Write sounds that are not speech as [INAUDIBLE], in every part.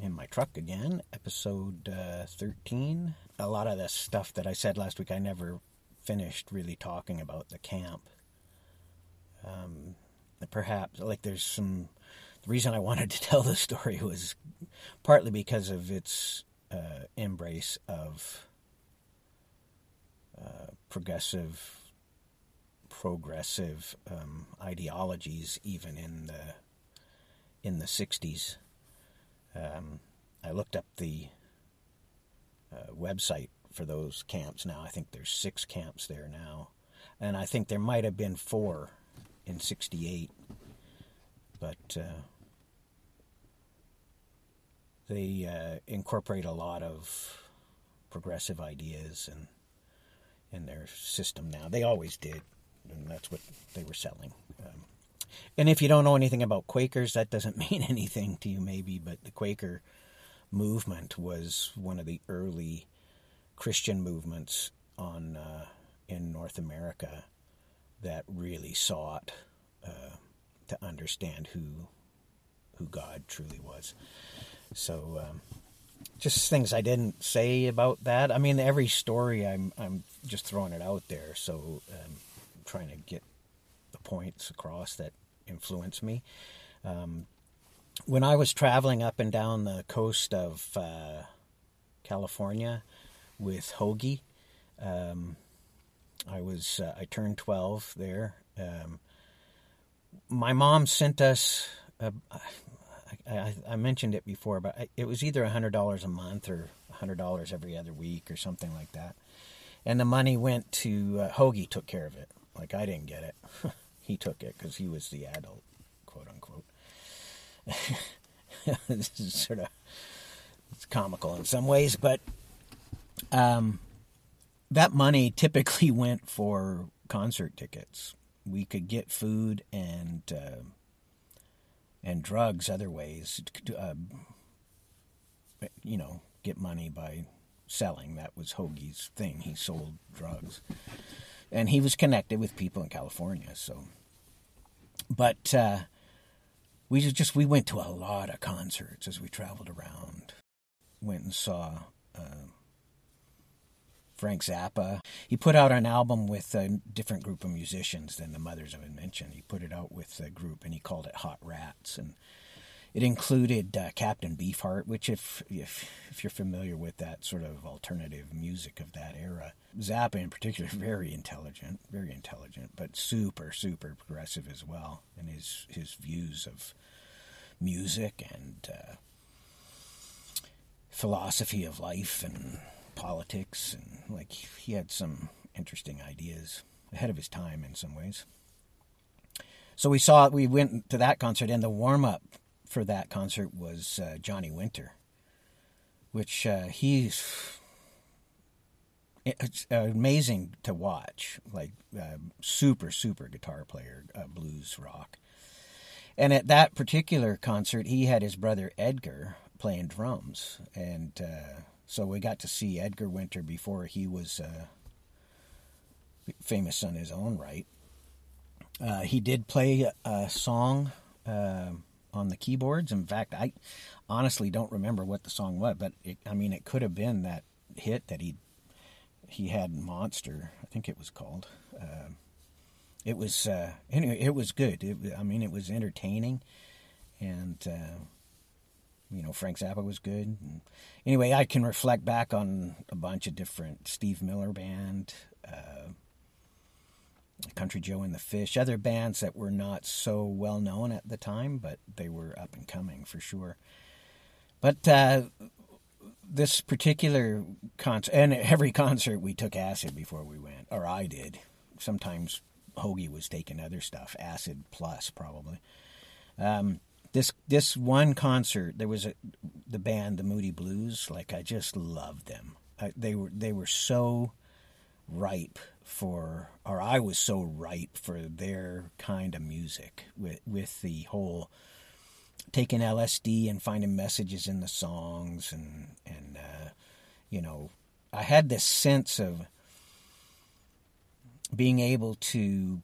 in my truck again, episode uh, 13. A lot of the stuff that I said last week, I never finished really talking about the camp. Um, perhaps, like, there's some. The reason I [LAUGHS] wanted to tell the story was partly because of its uh, embrace of uh, progressive progressive um, ideologies even in the in the 60s um, I looked up the uh, website for those camps now. I think there's six camps there now. And I think there might have been four in 68. But uh, they uh, incorporate a lot of progressive ideas and in their system now. They always did, and that's what they were selling. Um, and if you don't know anything about Quakers, that doesn't [LAUGHS] mean anything to you, maybe, but the Quaker movement was one of the early Christian movements on uh, in North America that really sought uh, to understand who who God truly was. So, um, just things I didn't say about that. I mean, every story I'm I'm just throwing it out there, so um, trying to get the points across that influence me. Um, when I was traveling up and down the coast of uh, California with Hoagie, um, I was uh, I turned twelve there. Um, my mom sent us. A, I, I, mentioned it before, but it was either hundred dollars a month or hundred dollars every other week or something like that. And the money went to uh, Hoagie took care of it. Like I didn't get it. [LAUGHS] he took it because he was the adult, quote unquote. this [LAUGHS] is sort of it's comical in some ways, but um, that money typically [LAUGHS] went for concert tickets. We could get food and uh, and drugs other ways. Uh, you know, get money by selling. That was Hoagie's thing. He sold drugs, and he was connected with people in California. So but uh, we just we went to a lot of concerts as we traveled around. Went and saw uh, Frank Zappa. He put out an album with a different group of musicians than the Mothers of Invention. He put it out with a group, and he called it Hot Rats. And it included uh, Captain Beefheart, which, if, if if you're familiar with that sort of alternative music of that era, Zappa in particular, [LAUGHS] very intelligent, very intelligent, but super super progressive as well in his his views of music and uh, philosophy of life and politics, and like he had some interesting ideas ahead of his time in some ways. So we saw we went to that concert, and the warm up for that concert was uh, Johnny Winter, which uh, he's it's amazing to watch. Like uh, super super guitar player, uh, blues rock. And at that particular concert, he had his brother Edgar playing drums, and uh, so we got to see Edgar Winter before he was uh, famous on his own right. he did play a song on the keyboards. In fact, I honestly don't remember what the song was, but it, I mean, it could have been that hit that he he had Monster, I think it was called. Uh, it was uh, anyway, it was good. It, I mean, it was entertaining, and uh, you know, Frank Zappa was good. And anyway, I can reflect back on a bunch of different Steve Miller band. Uh, Country Joe and the Fish, other bands that were not so well known at the time, but they were up and coming for sure. But uh, this particular concert, and every [LAUGHS] concert, we took acid before we went, or I did. Sometimes Hoagie was taking other stuff, acid plus probably. Um, this this one concert, there was a, the band, the Moody Blues. Like I just loved them. I, they were they were so ripe for, or I was so ripe for their kind of music with with the whole taking LSD and finding messages in the songs and and uh, you know I had this sense of being able to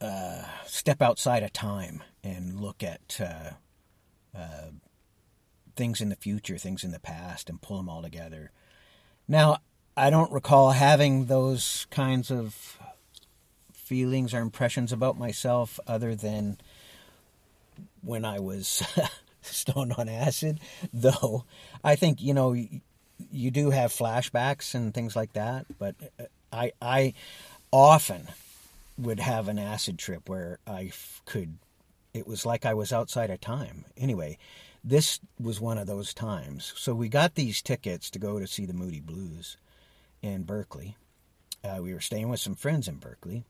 uh, step outside of time and look at uh, uh things in the future, things in the past, and pull them all together. Now, I don't recall having those kinds of feelings or impressions about myself other than when I was [LAUGHS] stoned on acid, though I think, you know, you do have flashbacks and things like that, but uh, I, I often would have an acid trip where I could, it was like I was outside of time. Anyway, this was one of those times. So we got these tickets to go to see the Moody Blues in Berkeley. Uh, we were staying with some friends in Berkeley,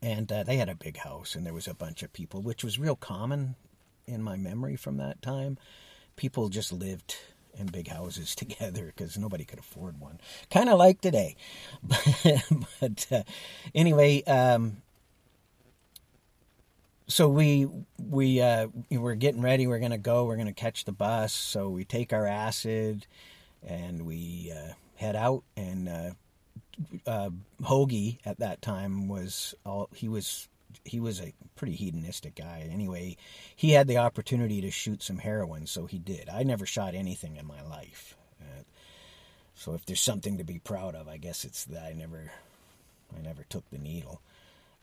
and uh, they had a big house, and there was a bunch of people, which was real common in my memory from that time. People just lived in big houses [LAUGHS] together because nobody could afford one. Kind of like today. [LAUGHS] but uh, anyway, um, so we we uh, we're getting ready. We're gonna go. We're gonna catch the bus. So we take our acid and we uh, head out. And uh, uh, Hoagie at that time was all he was he was a pretty hedonistic guy. Anyway, he had the opportunity to shoot some heroin, so he did. I never shot anything in my life. Uh, so if there's something to be proud of, I guess it's that I never, I never took the needle.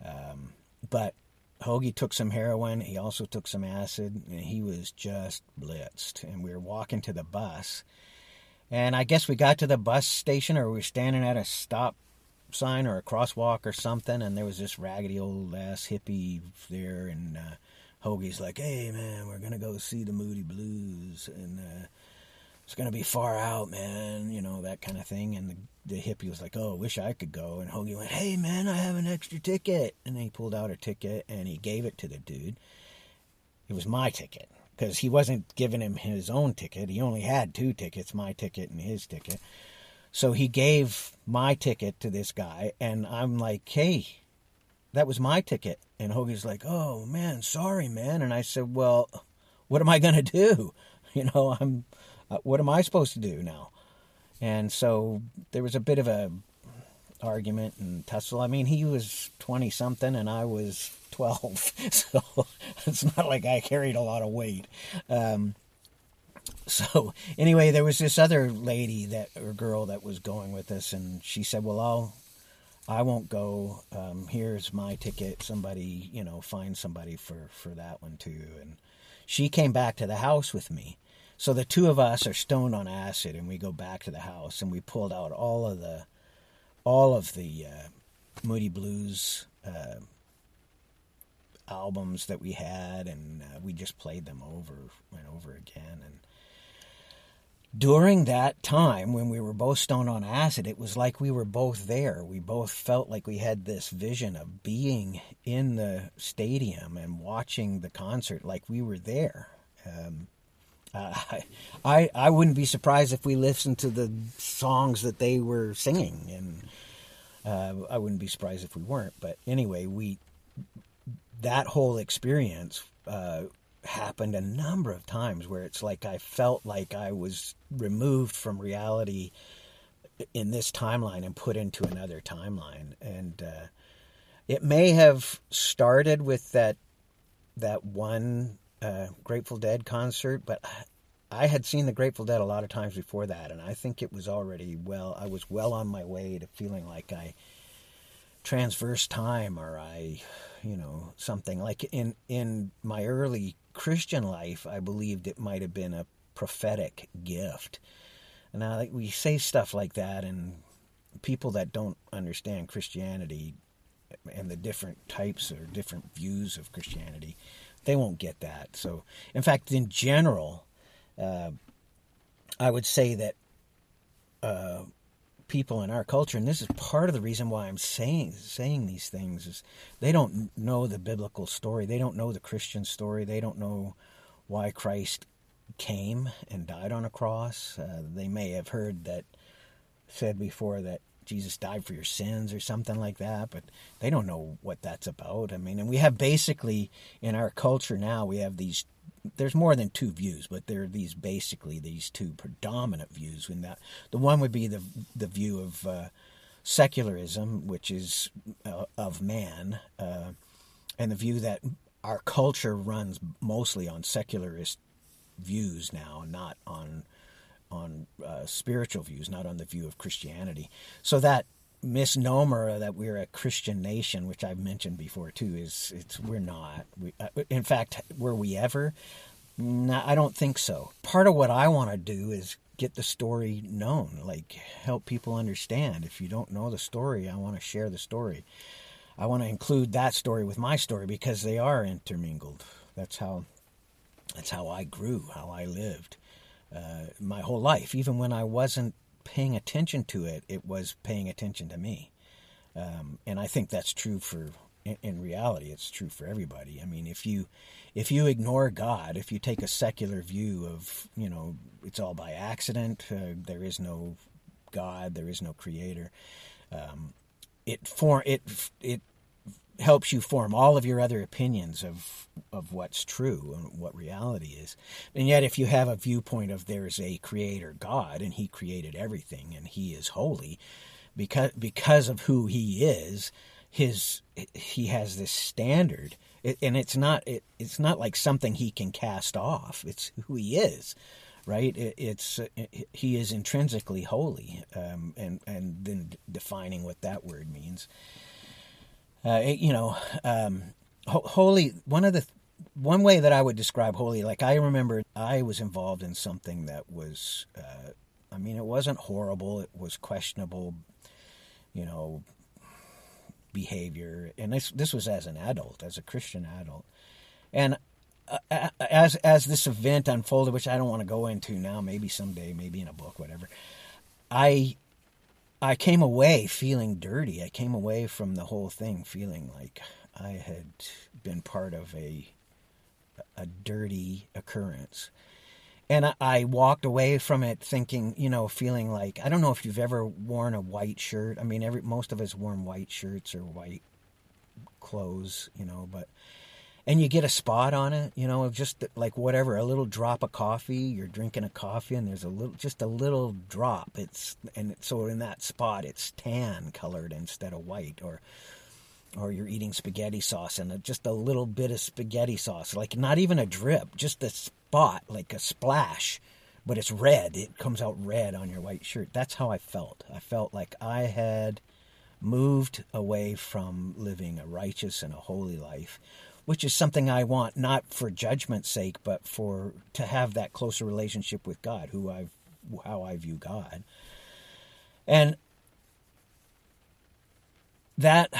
Um, but Hoagie took some heroin. He also took some acid, and he was just blitzed. And we were walking to the bus, and I guess we got to the bus station, or we were standing at a stop sign or a crosswalk or something, and there was this raggedy old ass hippie there, and uh, Hoagie's like, "Hey man, we're gonna go see the Moody Blues, and uh, it's gonna be far out, man," you know that kind of thing. And the, the hippie was like, "Oh, wish I could go." And Hoagie went, "Hey man, I have an extra ticket," and he pulled out a ticket and he gave it to the dude. It was my ticket because he wasn't giving him his own ticket. He only had two tickets, my ticket and his ticket. So he gave my ticket to this guy, and I'm like, hey, that was my ticket. And Hoagie's like, oh man, sorry, man. And I said, well, what am I going to do? [LAUGHS] You know, I'm, uh, what am I supposed to do now? And so there was a bit of a argument and tussle. I mean, he was 20 something and I was 12. [LAUGHS] So it's not like I carried a lot of weight. Um, so anyway, there was this other lady that or girl that was going with us, and she said, "Well, I'll, I won't go. Um, here's my ticket. Somebody, you know, find somebody for for that one too." And she came back to the house with me. So the two of us are stoned on acid, and we go back to the house, and we pulled out all of the, all of the uh, Moody Blues. Uh, albums that we had and uh, we just played them over and over again and during that time when we were both stoned on acid, it was like we were both there. We both felt like we had this vision of being in the stadium and watching the concert like we were there. Um, uh, I, I wouldn't be surprised if we listened to the songs that they were singing, and uh, I wouldn't be surprised if we weren't. But anyway, we that whole experience uh, happened a number of times where it's like I felt like I was removed from reality in this timeline and put into another timeline. And uh, it may have started with that that one uh, Grateful Dead concert, but I had seen the Grateful Dead a lot of times before that, and I think it was already well. I was well on my way to feeling like I transverse time, or I, you know, something like in in my early Christian life, I believed it might have been a prophetic gift. Now, like, we say stuff like that, and people that don't understand Christianity and the different types or different views of Christianity, they won't get that. So, in fact, in general, uh, I would say that people in our culture, and this is part of the reason why I'm saying saying these things, is they don't know the biblical story. They don't know the Christian story. They don't know why Christ came and died on a cross. Uh, they may have heard that said before that Jesus died for your sins or something like that, but they don't know what that's about. I mean, and we have basically in our culture now, we have these there's more than two views, but there are these basically these two predominant views. In that the one would be the the view of uh, secularism, which is uh, of man, uh, and the view that our culture runs mostly on secularist views now, not on on uh, spiritual views, not on the view of Christianity. So that misnomer that we're a Christian nation, which I've mentioned before too, is it's we're not. We, uh, in fact, were we ever? No, I don't think so. Part of what I want to do is get the story known, like help people understand. If you don't know the story, I want to share the story. I want to include that story with my story because they are intermingled. That's how that's how I grew, how I lived uh, my whole life. Even when I wasn't paying attention to it, it was paying attention to me. Um, and I think that's true for in, reality it's true for everybody i mean if you if you ignore god if you take a secular view of you know it's all by accident uh, there is no god there is no creator um, it for it it helps you form all of your other opinions of of what's true and what reality is. And yet if you have a viewpoint of there's a creator God and he created everything and he is holy because because of who he is, his he has this standard it, and it's not it, it's not like something he can cast off. It's who he is. Right, it, it's it, he is intrinsically holy, um, and and then defining what that word means uh, you know, um, ho- holy. One of the one way that I would describe holy, like I remember, I was involved in something that was, uh, I mean, it wasn't horrible. It was questionable, you know, behavior, and this this was as an adult, as a Christian adult, and uh, as as this event unfolded, which I don't want to go into now, maybe someday, maybe in a book, whatever. I I came away feeling dirty. I came away from the whole thing feeling like I had been part of a a dirty occurrence. And I, walked away from it thinking, you know, feeling like I don't know if you've ever worn a white shirt. I mean, every most of us worn white shirts or white clothes, you know, but and you get a spot on it, you know, just like whatever, a little drop of coffee. You're drinking a coffee, and there's a little, just a little drop. It's and so in that spot, it's tan colored instead of white, or or you're eating spaghetti sauce and just a little bit of spaghetti sauce, like not even a drip, just a spot, like a splash, but it's red. It comes out red on your white shirt. That's how I felt. I felt like I had moved away from living a righteous and a holy life which is something I want not for judgment's sake, but for to have that closer relationship with God, who I how I view God, and that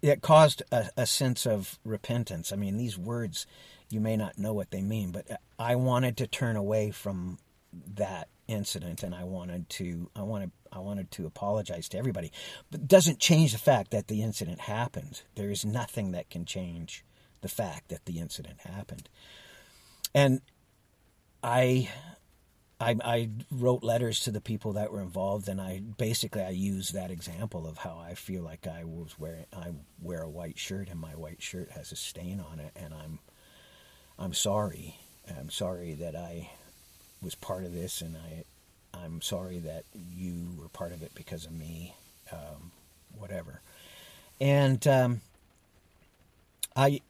it caused a, a sense of repentance. I mean, these words you may not know what they mean, but I wanted to turn away from that incident and I wanted to I wanted I wanted to apologize to everybody. But doesn't change the fact that the incident happened. There is nothing that can change the fact that the incident happened. And I I, I wrote letters to the people that were involved, and I basically I used that example of how I feel like I was wearing I wear a white shirt, and my white shirt has a stain on it, and I'm I'm sorry. I'm sorry that I was part of this, and I I'm sorry that you were part of it because of me, um, whatever. And um, I,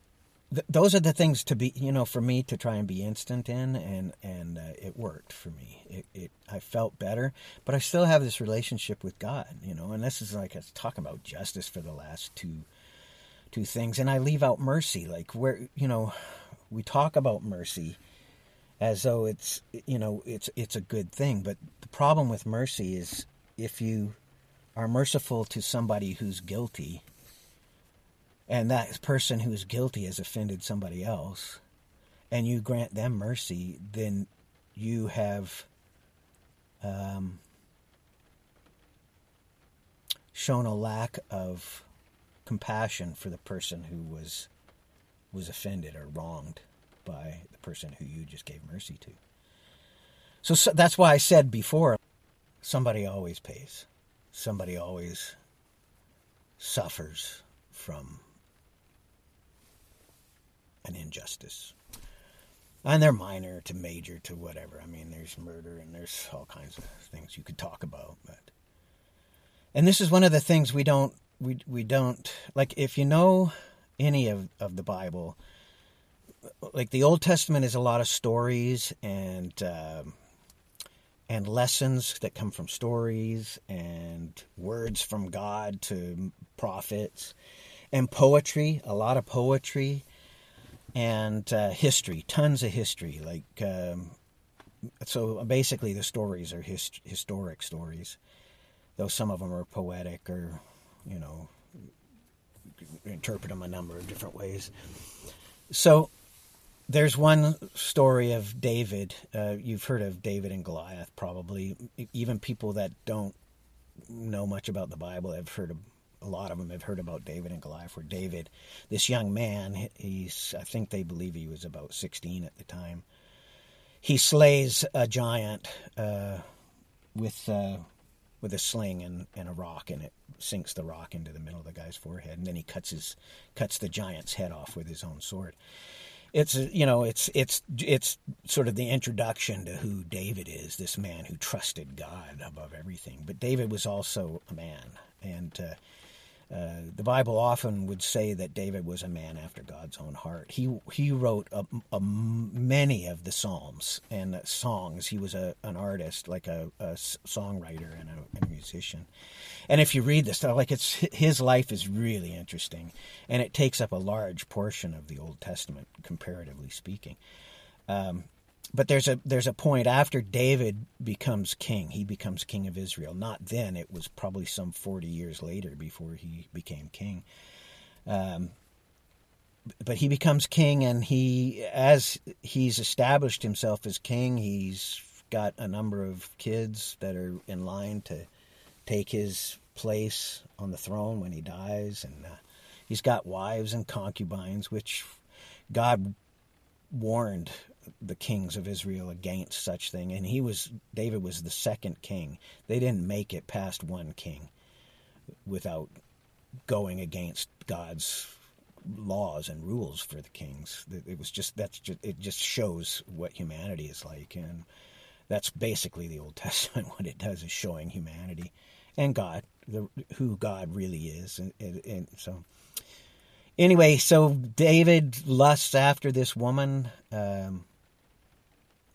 th- those are the things to be, you know, for me to try and be instant in, and and uh, it worked for me. It, it, I felt better, but I still have this relationship with God, you know. And this is like I was talking about justice for the last two two things, and I leave out mercy, like where you know we talk about mercy as though it's you know it's it's a good thing. But the problem with mercy is if you are merciful to somebody who's guilty and that person who's guilty has offended somebody else and you grant them mercy then you have um, shown a lack of compassion for the person who was was offended or wronged by the person who you just gave mercy to. So, so that's why I said before somebody always pays, somebody always suffers from an injustice. And they're minor to major to whatever. I mean, there's murder and there's all kinds of things you could talk about, but and this is one of the things we don't we we don't like if you know any of, of the Bible, like the Old Testament is a lot of stories and uh, and lessons that come from stories and words from God to prophets and poetry, a lot of poetry and uh, history, tons of history. Like um, so, basically, the stories are hist- historic stories, though some of them are poetic or you know interpret them a number of different ways. So there's one story of David. Uh, you've heard of David and Goliath, probably. Even people that don't know much about the Bible have heard of. A lot of them have heard about David and Goliath. Where David, this young man, he's I think they believe he was about 16 at the time. He slays a giant uh, with uh, with a sling and, and a rock, and it sinks the rock into the middle of the guy's forehead, and then he cuts his cuts the giant's head off with his own sword. It's you know it's it's it's sort of the introduction to who David is, this man who trusted God above everything. But David was also a man, and uh, uh, the Bible often would say that David was a man after God's own heart. He he wrote a, a many of the psalms and songs. He was a, an artist, like a, a songwriter and a, a, musician. And if you read this, like it's his life is really interesting, and it takes up a large portion of the Old Testament, comparatively speaking. Um, but there's a there's a point after David becomes king. He becomes king of Israel. Not then. It was probably some forty years later before he became king. Um, but he becomes king, and he as he's established himself as king, he's got a number of kids that are in line to take his place on the throne when he dies, and uh, he's got wives and concubines, which God warned the kings of Israel against such thing. And he was David was the second king. They didn't make it past one king without going against God's laws and rules for the kings. It was just that's just it just shows what humanity is like, and that's basically the Old [LAUGHS] Testament. What it does is showing humanity and God, the, who God really is, and, and, and so anyway, so David lusts after this woman. Um,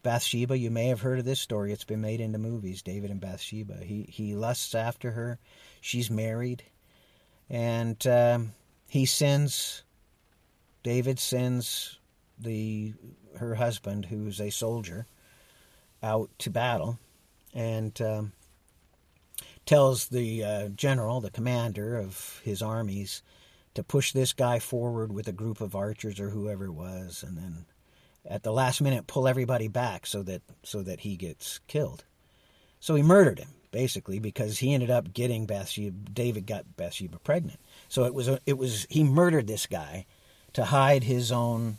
Bathsheba, you may have heard of this story. It's been made into movies. David and Bathsheba. He he lusts after her. She's married, and um, he sends. David sends the her husband, who's a soldier, out to battle, and um, tells the uh, general, the commander of his armies, to push this guy forward with a group of archers or whoever it was, and then at the last minute pull everybody back so that so that he gets killed. So he murdered him basically because he ended up getting Bathsheba. David got Bathsheba pregnant. So it was a, it was he murdered this guy to hide his own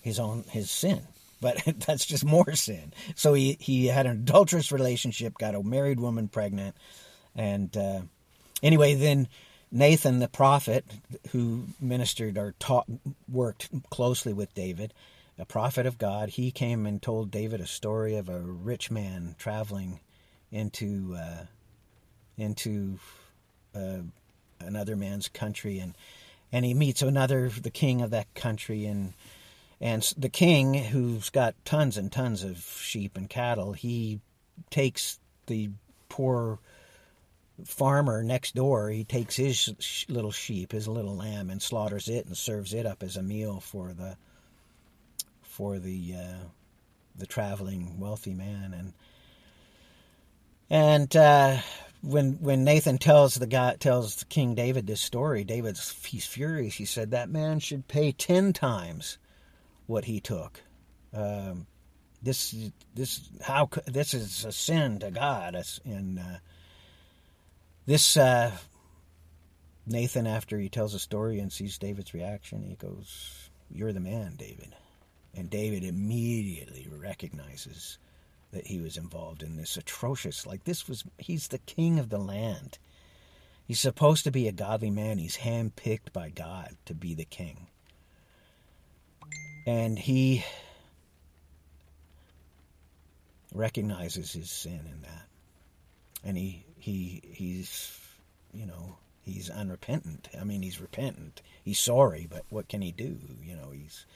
his own his sin. But [LAUGHS] that's just more sin. So he he had an adulterous relationship, got a married woman pregnant, and uh, anyway then Nathan the prophet, who ministered or taught, worked closely with David, a prophet of God, he came and told David a story of a rich man traveling into uh, into uh, another man's country, and and he meets another the king of that country, and and the king who's got tons and tons of sheep and cattle, he takes the poor farmer next door, he takes his sh- little sheep, his little lamb, and slaughters it and serves it up as a meal for the for the uh, the traveling wealthy man. And and uh, when when Nathan tells the guy tells King David this story, David's he's furious. He said that man should pay ten times what he took. Um, this this how this is a sin to God, and uh, this uh, Nathan, after he tells a story and sees David's reaction, he goes, "You're the man, David." And David immediately recognizes that he was involved in this atrocious. Like this was, he's the king of the land. He's supposed to be a godly man. He's handpicked by God to be the king. And he recognizes his sin in that. And he he he's you know he's unrepentant. I mean, he's repentant. He's sorry, but what can he do? You know, he's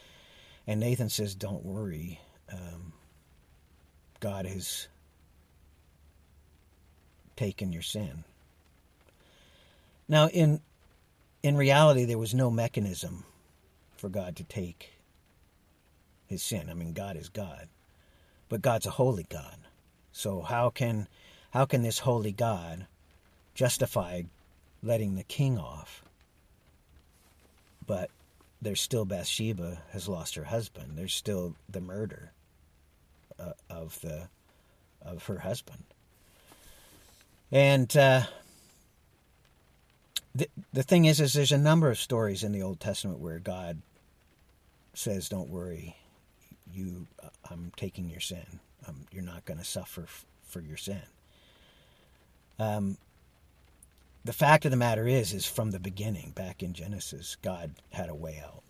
And Nathan says, Don't worry. Um, God has taken your sin. Now, in in reality, there was no mechanism for God to take his sin. I mean, God is God, but God's a holy God. So how can how can this holy God justify letting the king off? But there's still Bathsheba has lost her husband. There's still the murder uh, of the of her husband. And uh, the the thing is, is there's a number of stories in the Old Testament where God says, "Don't worry, you, uh, I'm taking your sin. Um, you're not going to suffer f- for your sin." Um, the fact of the matter is, is from the beginning, back in Genesis, God had a way out,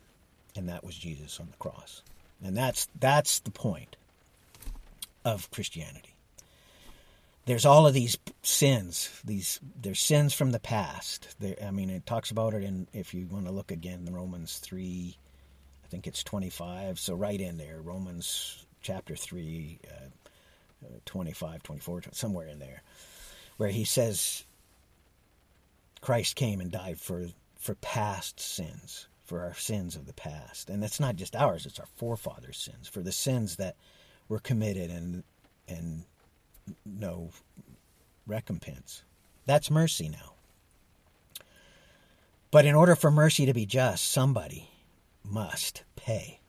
and that was Jesus on the cross, and that's that's the point of Christianity there's all of these sins. These there's sins from the past. There, I mean, it talks about it in if you want to look again, Romans three, I think it's 25. So right in there, Romans chapter three, uh, 25, 24, somewhere in there, where he says Christ came and died for for past sins, for our sins of the past, and that's not just ours; it's our forefathers' sins, for the sins that were committed and and no recompense. That's mercy now. But in order for mercy to be just, somebody must pay.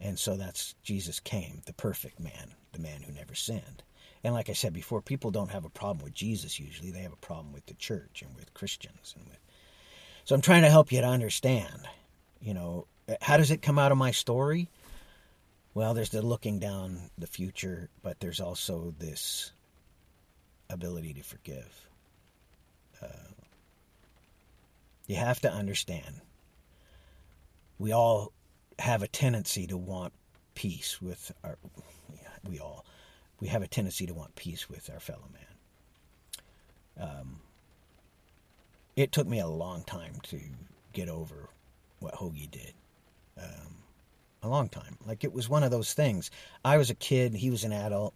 And so that's Jesus came, the perfect man, the man who never sinned. And like I said before, people don't have a problem with Jesus usually. They have a problem with the church and with Christians and with So I'm trying to help you to understand, you know, how does it come out of my story? Well, there's the looking down the future, but there's also this ability to forgive. Uh, you have to understand, we all have a tendency to want peace with our, we all, we have a tendency to want peace with our fellow man. Um, it took me a long time to get over what Hoagie did. Um, a long time. Like it was one of those things. I was a kid, he was an adult.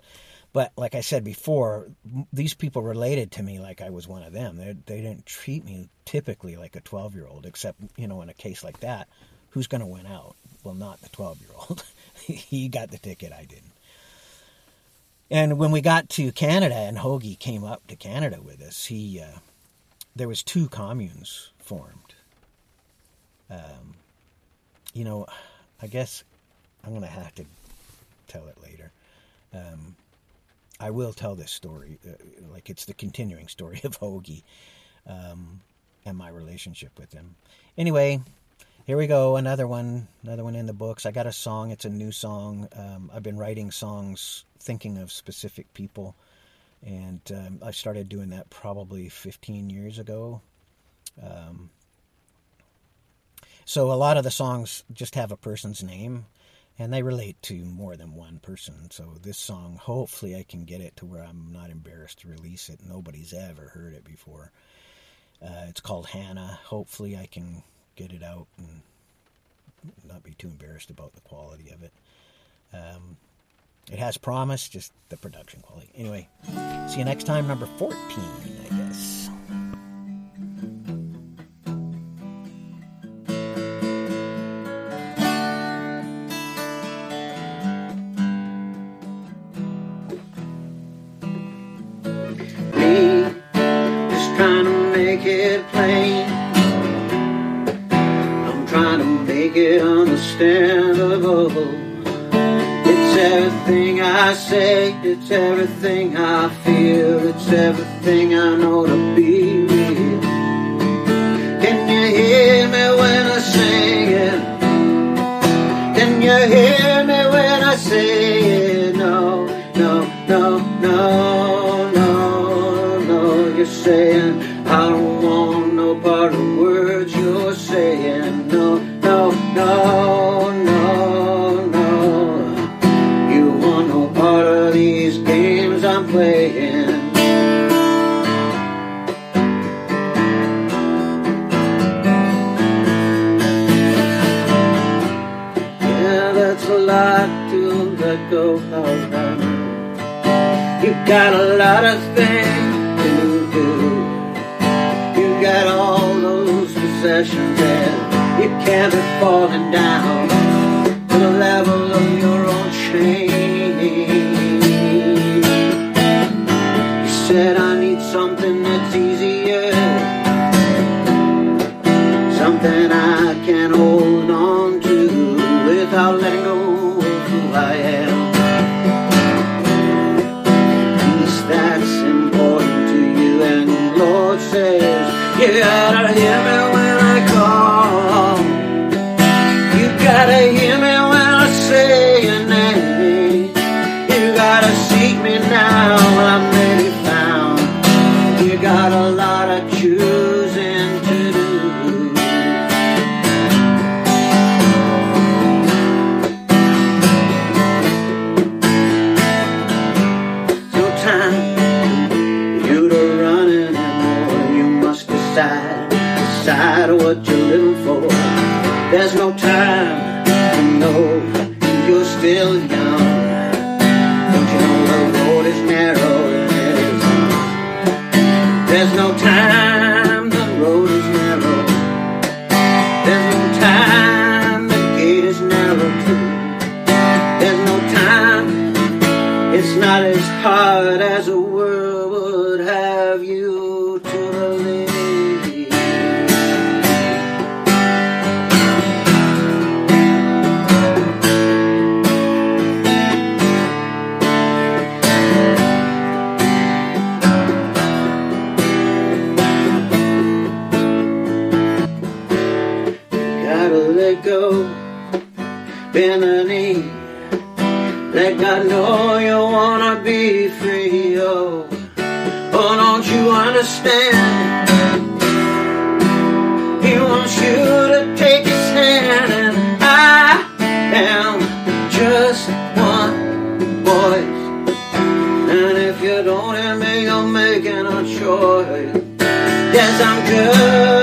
But like I said before, these people related to me like I was one of them. They, they didn't treat me typically like a 12 year old, except, you know, in a case like that, who's going to win out? Well, not the 12 year old. [LAUGHS] he got the ticket, I didn't. And when we got to Canada and Hoagie came up to Canada with us, he, uh, there was two communes formed. Um, you know, I guess I'm going to have to tell it later. Um, I will tell this story, uh, like it's the continuing story of Hoagie um, and my relationship with him. Anyway, here we go. Another one, another one in the books. I got a song. It's a new song. Um, I've been writing songs thinking of specific people, and um, I started doing that probably 15 years ago. Um, so a lot of the songs just have a person's name and they relate to more than one person. So this song, hopefully I can get it to where I'm not embarrassed to release it. Nobody's ever heard it before. Uh, it's called Hannah. Hopefully I can get it out and not be too embarrassed about the quality of it. Um, it has promise, just the production quality. Anyway, see you next time, number 14, I guess. It's everything I say, it's everything I feel. It's everything I know to be real. Can you hear me when I sing it? Can you hear me when I say it? No, no, no, no, no, no, no. You want no part of these games I'm playing. Yeah, that's a lot to let go of. You got a lot of things to do. You got all those possessions can't be falling down. what you're living for. There's no time to know you're still young. bend a knee. Let God know you wanna be free, oh. Oh, don't you understand? He wants you to take his hand, and I am just one voice. And if you don't, hear me, you're making a choice. Yes, I'm good.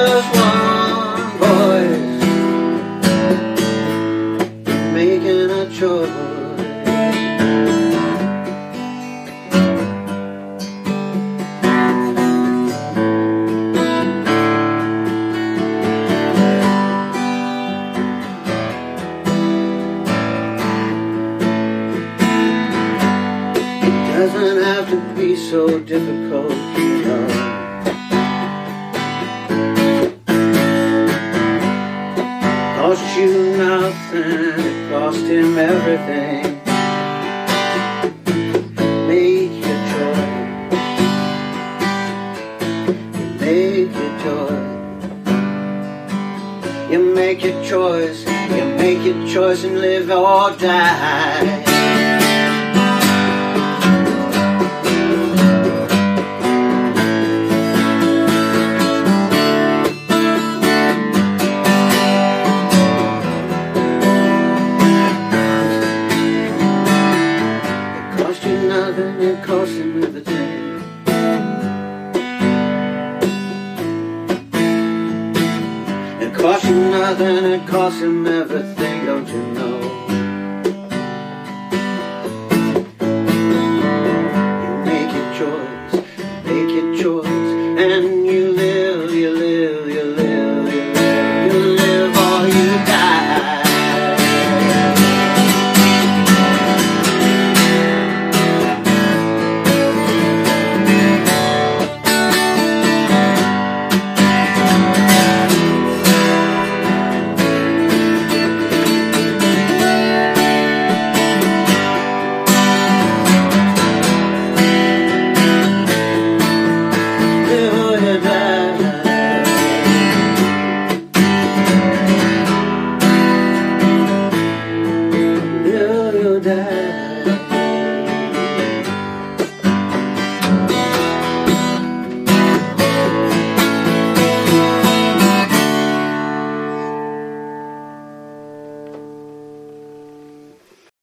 you nothing, it cost him everything. Make your choice. Make your choice. You make your choice. You make your choice and live or die. goes.